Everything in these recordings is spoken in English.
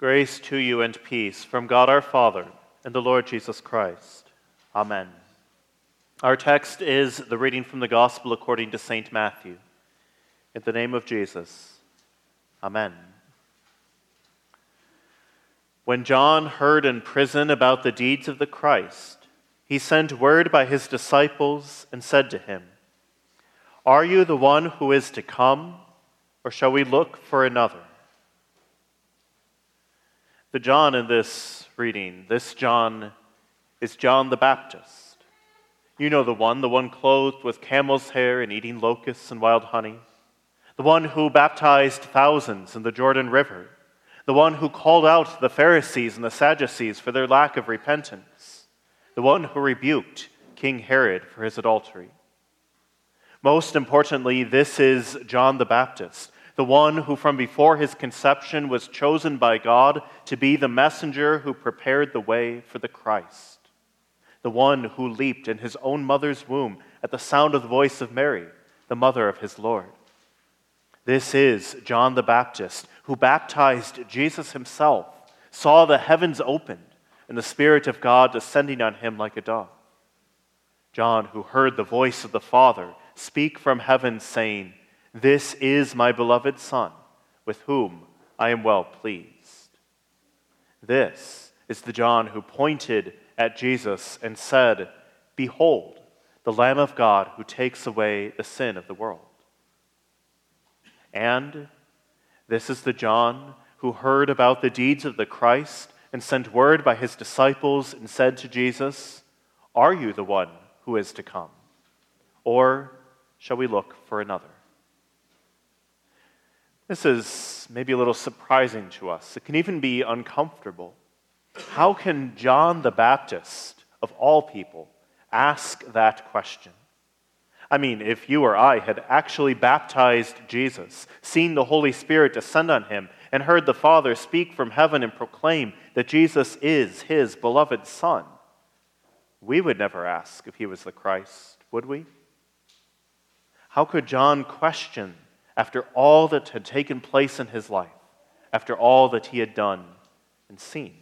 Grace to you and peace from God our Father and the Lord Jesus Christ. Amen. Our text is the reading from the Gospel according to St. Matthew. In the name of Jesus, Amen. When John heard in prison about the deeds of the Christ, he sent word by his disciples and said to him, Are you the one who is to come, or shall we look for another? The John in this reading, this John is John the Baptist. You know the one, the one clothed with camel's hair and eating locusts and wild honey, the one who baptized thousands in the Jordan River, the one who called out the Pharisees and the Sadducees for their lack of repentance, the one who rebuked King Herod for his adultery. Most importantly, this is John the Baptist the one who from before his conception was chosen by God to be the messenger who prepared the way for the Christ, the one who leaped in his own mother's womb at the sound of the voice of Mary, the mother of his Lord. This is John the Baptist, who baptized Jesus himself, saw the heavens opened, and the Spirit of God descending on him like a dove. John, who heard the voice of the Father speak from heaven, saying, this is my beloved Son, with whom I am well pleased. This is the John who pointed at Jesus and said, Behold, the Lamb of God who takes away the sin of the world. And this is the John who heard about the deeds of the Christ and sent word by his disciples and said to Jesus, Are you the one who is to come? Or shall we look for another? This is maybe a little surprising to us. It can even be uncomfortable. How can John the Baptist, of all people, ask that question? I mean, if you or I had actually baptized Jesus, seen the Holy Spirit descend on him, and heard the Father speak from heaven and proclaim that Jesus is his beloved Son, we would never ask if he was the Christ, would we? How could John question after all that had taken place in his life, after all that he had done and seen.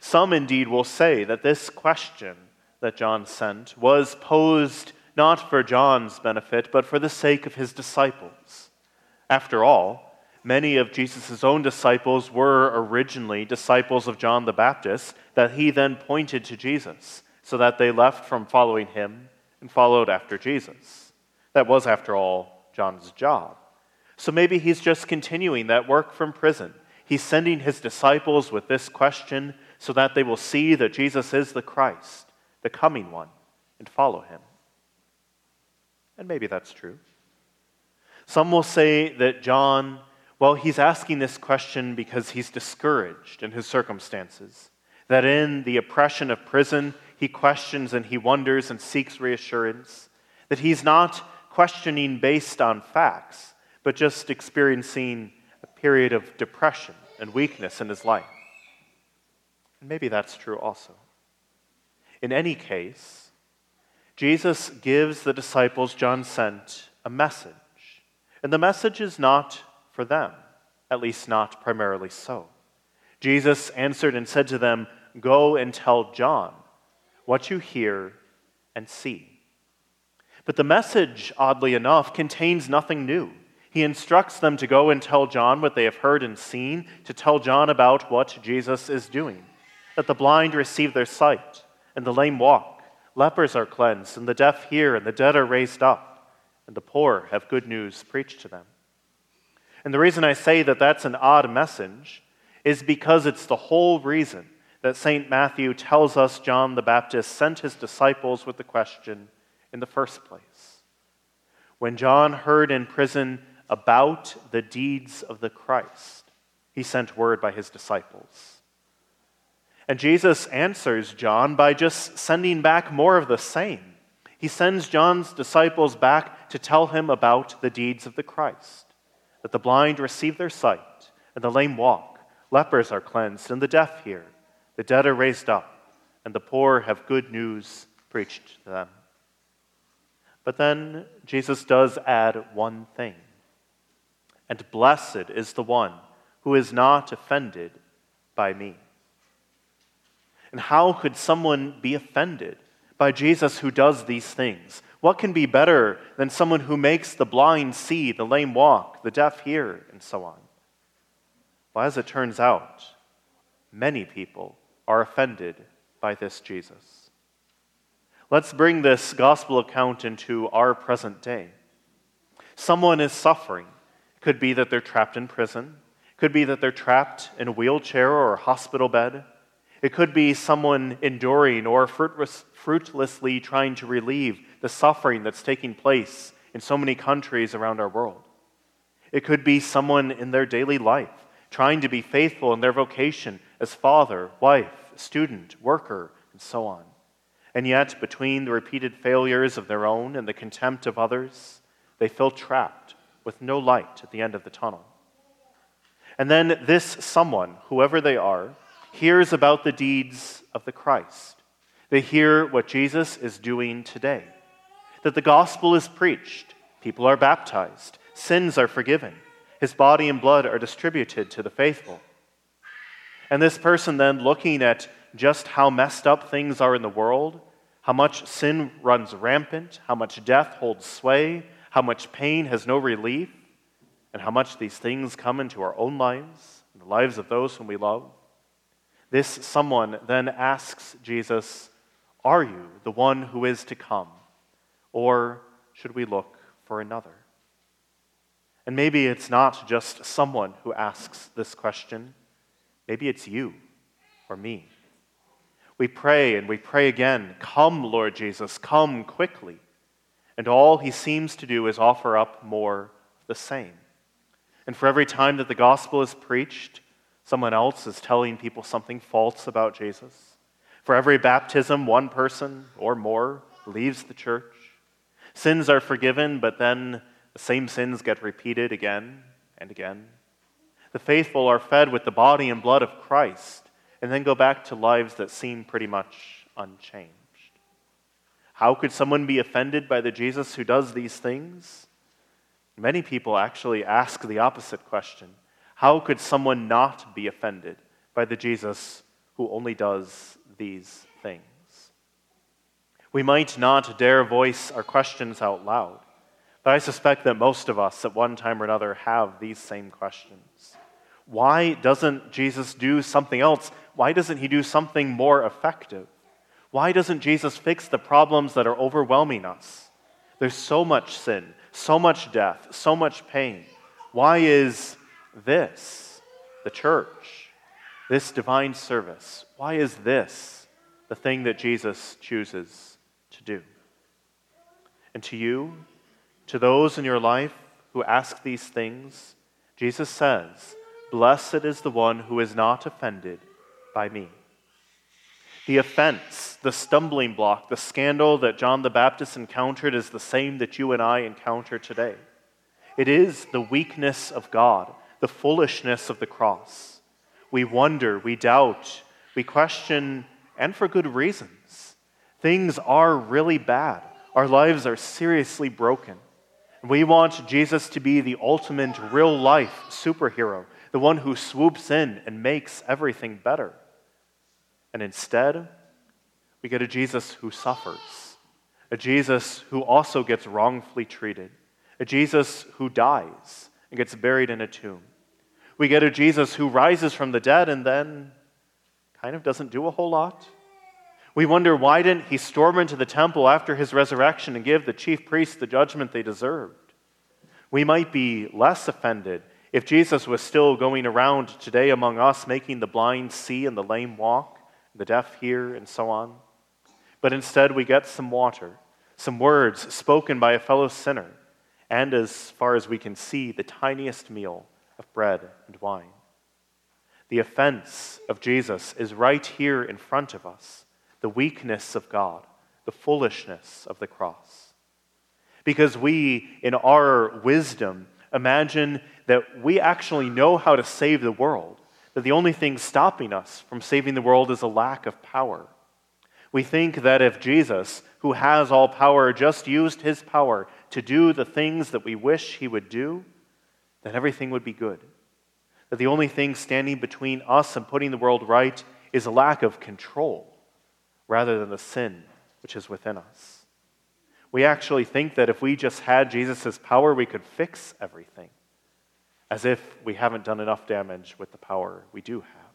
Some indeed will say that this question that John sent was posed not for John's benefit, but for the sake of his disciples. After all, many of Jesus' own disciples were originally disciples of John the Baptist, that he then pointed to Jesus, so that they left from following him and followed after Jesus. That was, after all, John's job. So maybe he's just continuing that work from prison. He's sending his disciples with this question so that they will see that Jesus is the Christ, the coming one, and follow him. And maybe that's true. Some will say that John, well, he's asking this question because he's discouraged in his circumstances, that in the oppression of prison, he questions and he wonders and seeks reassurance, that he's not questioning based on facts, but just experiencing a period of depression and weakness in his life. And maybe that's true also. In any case, Jesus gives the disciples John sent a message. And the message is not for them, at least not primarily so. Jesus answered and said to them, Go and tell John what you hear and see. But the message, oddly enough, contains nothing new. He instructs them to go and tell John what they have heard and seen, to tell John about what Jesus is doing that the blind receive their sight, and the lame walk, lepers are cleansed, and the deaf hear, and the dead are raised up, and the poor have good news preached to them. And the reason I say that that's an odd message is because it's the whole reason that St. Matthew tells us John the Baptist sent his disciples with the question in the first place. When John heard in prison about the deeds of the Christ, he sent word by his disciples. And Jesus answers John by just sending back more of the same. He sends John's disciples back to tell him about the deeds of the Christ that the blind receive their sight, and the lame walk, lepers are cleansed, and the deaf hear, the dead are raised up, and the poor have good news preached to them. But then Jesus does add one thing. And blessed is the one who is not offended by me. And how could someone be offended by Jesus who does these things? What can be better than someone who makes the blind see, the lame walk, the deaf hear, and so on? Well, as it turns out, many people are offended by this Jesus. Let's bring this gospel account into our present day. Someone is suffering. It could be that they're trapped in prison. It could be that they're trapped in a wheelchair or a hospital bed. It could be someone enduring or fruitless, fruitlessly trying to relieve the suffering that's taking place in so many countries around our world. It could be someone in their daily life trying to be faithful in their vocation as father, wife, student, worker, and so on. And yet, between the repeated failures of their own and the contempt of others, they feel trapped with no light at the end of the tunnel. And then this someone, whoever they are, hears about the deeds of the Christ. They hear what Jesus is doing today that the gospel is preached, people are baptized, sins are forgiven, his body and blood are distributed to the faithful. And this person then looking at just how messed up things are in the world, how much sin runs rampant, how much death holds sway, how much pain has no relief, and how much these things come into our own lives and the lives of those whom we love. This someone then asks Jesus, Are you the one who is to come? Or should we look for another? And maybe it's not just someone who asks this question, maybe it's you or me. We pray and we pray again, Come, Lord Jesus, come quickly. And all he seems to do is offer up more the same. And for every time that the gospel is preached, someone else is telling people something false about Jesus. For every baptism, one person or more leaves the church. Sins are forgiven, but then the same sins get repeated again and again. The faithful are fed with the body and blood of Christ and then go back to lives that seem pretty much unchanged. How could someone be offended by the Jesus who does these things? Many people actually ask the opposite question How could someone not be offended by the Jesus who only does these things? We might not dare voice our questions out loud, but I suspect that most of us at one time or another have these same questions. Why doesn't Jesus do something else? Why doesn't he do something more effective? Why doesn't Jesus fix the problems that are overwhelming us? There's so much sin, so much death, so much pain. Why is this, the church, this divine service, why is this the thing that Jesus chooses to do? And to you, to those in your life who ask these things, Jesus says, Blessed is the one who is not offended by me. The offense, the stumbling block, the scandal that John the Baptist encountered is the same that you and I encounter today. It is the weakness of God, the foolishness of the cross. We wonder, we doubt, we question, and for good reasons. Things are really bad. Our lives are seriously broken. We want Jesus to be the ultimate real life superhero, the one who swoops in and makes everything better. And instead, we get a Jesus who suffers, a Jesus who also gets wrongfully treated, a Jesus who dies and gets buried in a tomb. We get a Jesus who rises from the dead and then kind of doesn't do a whole lot. We wonder why didn't he storm into the temple after his resurrection and give the chief priests the judgment they deserved? We might be less offended if Jesus was still going around today among us, making the blind see and the lame walk, the deaf hear, and so on. But instead, we get some water, some words spoken by a fellow sinner, and as far as we can see, the tiniest meal of bread and wine. The offense of Jesus is right here in front of us the weakness of God, the foolishness of the cross. Because we, in our wisdom, imagine that we actually know how to save the world that the only thing stopping us from saving the world is a lack of power. We think that if Jesus, who has all power, just used his power to do the things that we wish he would do, then everything would be good. that the only thing standing between us and putting the world right is a lack of control rather than the sin which is within us. We actually think that if we just had Jesus' power, we could fix everything, as if we haven't done enough damage with the power we do have.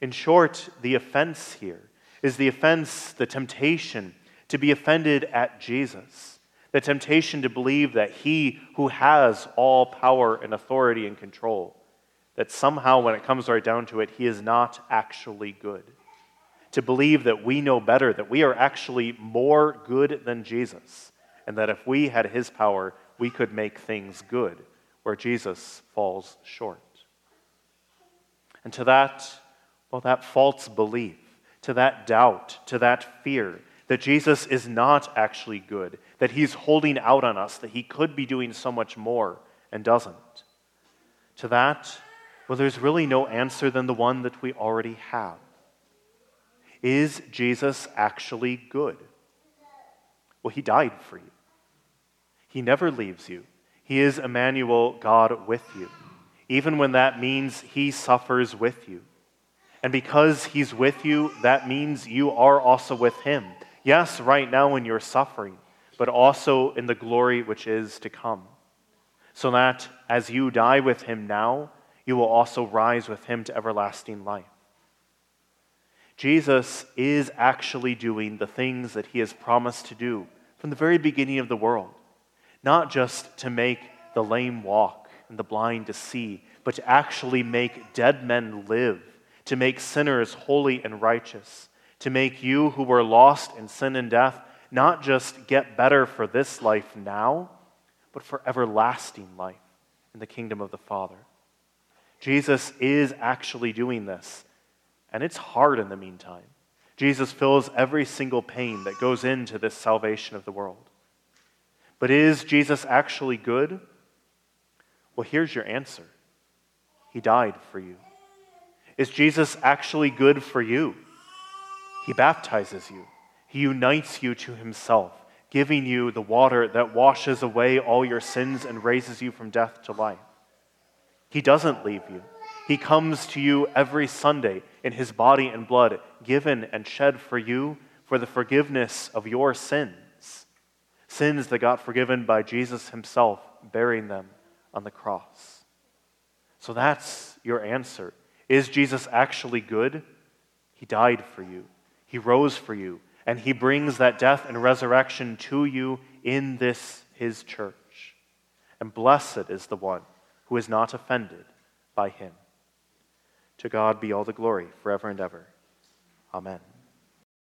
In short, the offense here is the offense, the temptation to be offended at Jesus, the temptation to believe that he who has all power and authority and control, that somehow when it comes right down to it, he is not actually good. To believe that we know better, that we are actually more good than Jesus, and that if we had his power, we could make things good, where Jesus falls short. And to that, well, that false belief, to that doubt, to that fear that Jesus is not actually good, that he's holding out on us, that he could be doing so much more and doesn't. To that, well, there's really no answer than the one that we already have. Is Jesus actually good? Well, he died for you. He never leaves you. He is Emmanuel, God with you, even when that means he suffers with you. And because He's with you, that means you are also with Him. Yes, right now in your suffering, but also in the glory which is to come. So that as you die with Him now, you will also rise with Him to everlasting life. Jesus is actually doing the things that He has promised to do from the very beginning of the world, not just to make the lame walk and the blind to see, but to actually make dead men live to make sinners holy and righteous, to make you who were lost in sin and death not just get better for this life now, but for everlasting life in the kingdom of the Father. Jesus is actually doing this, and it's hard in the meantime. Jesus fills every single pain that goes into this salvation of the world. But is Jesus actually good? Well, here's your answer He died for you. Is Jesus actually good for you? He baptizes you, He unites you to Himself, giving you the water that washes away all your sins and raises you from death to life. He doesn't leave you. He comes to you every Sunday in His body and blood, given and shed for you for the forgiveness of your sins. Sins that got forgiven by Jesus Himself, bearing them on the cross. So that's your answer is Jesus actually good? He died for you, He rose for you, and He brings that death and resurrection to you in this His church. And blessed is the one who is not offended by Him. To God be all the glory forever and ever. Amen.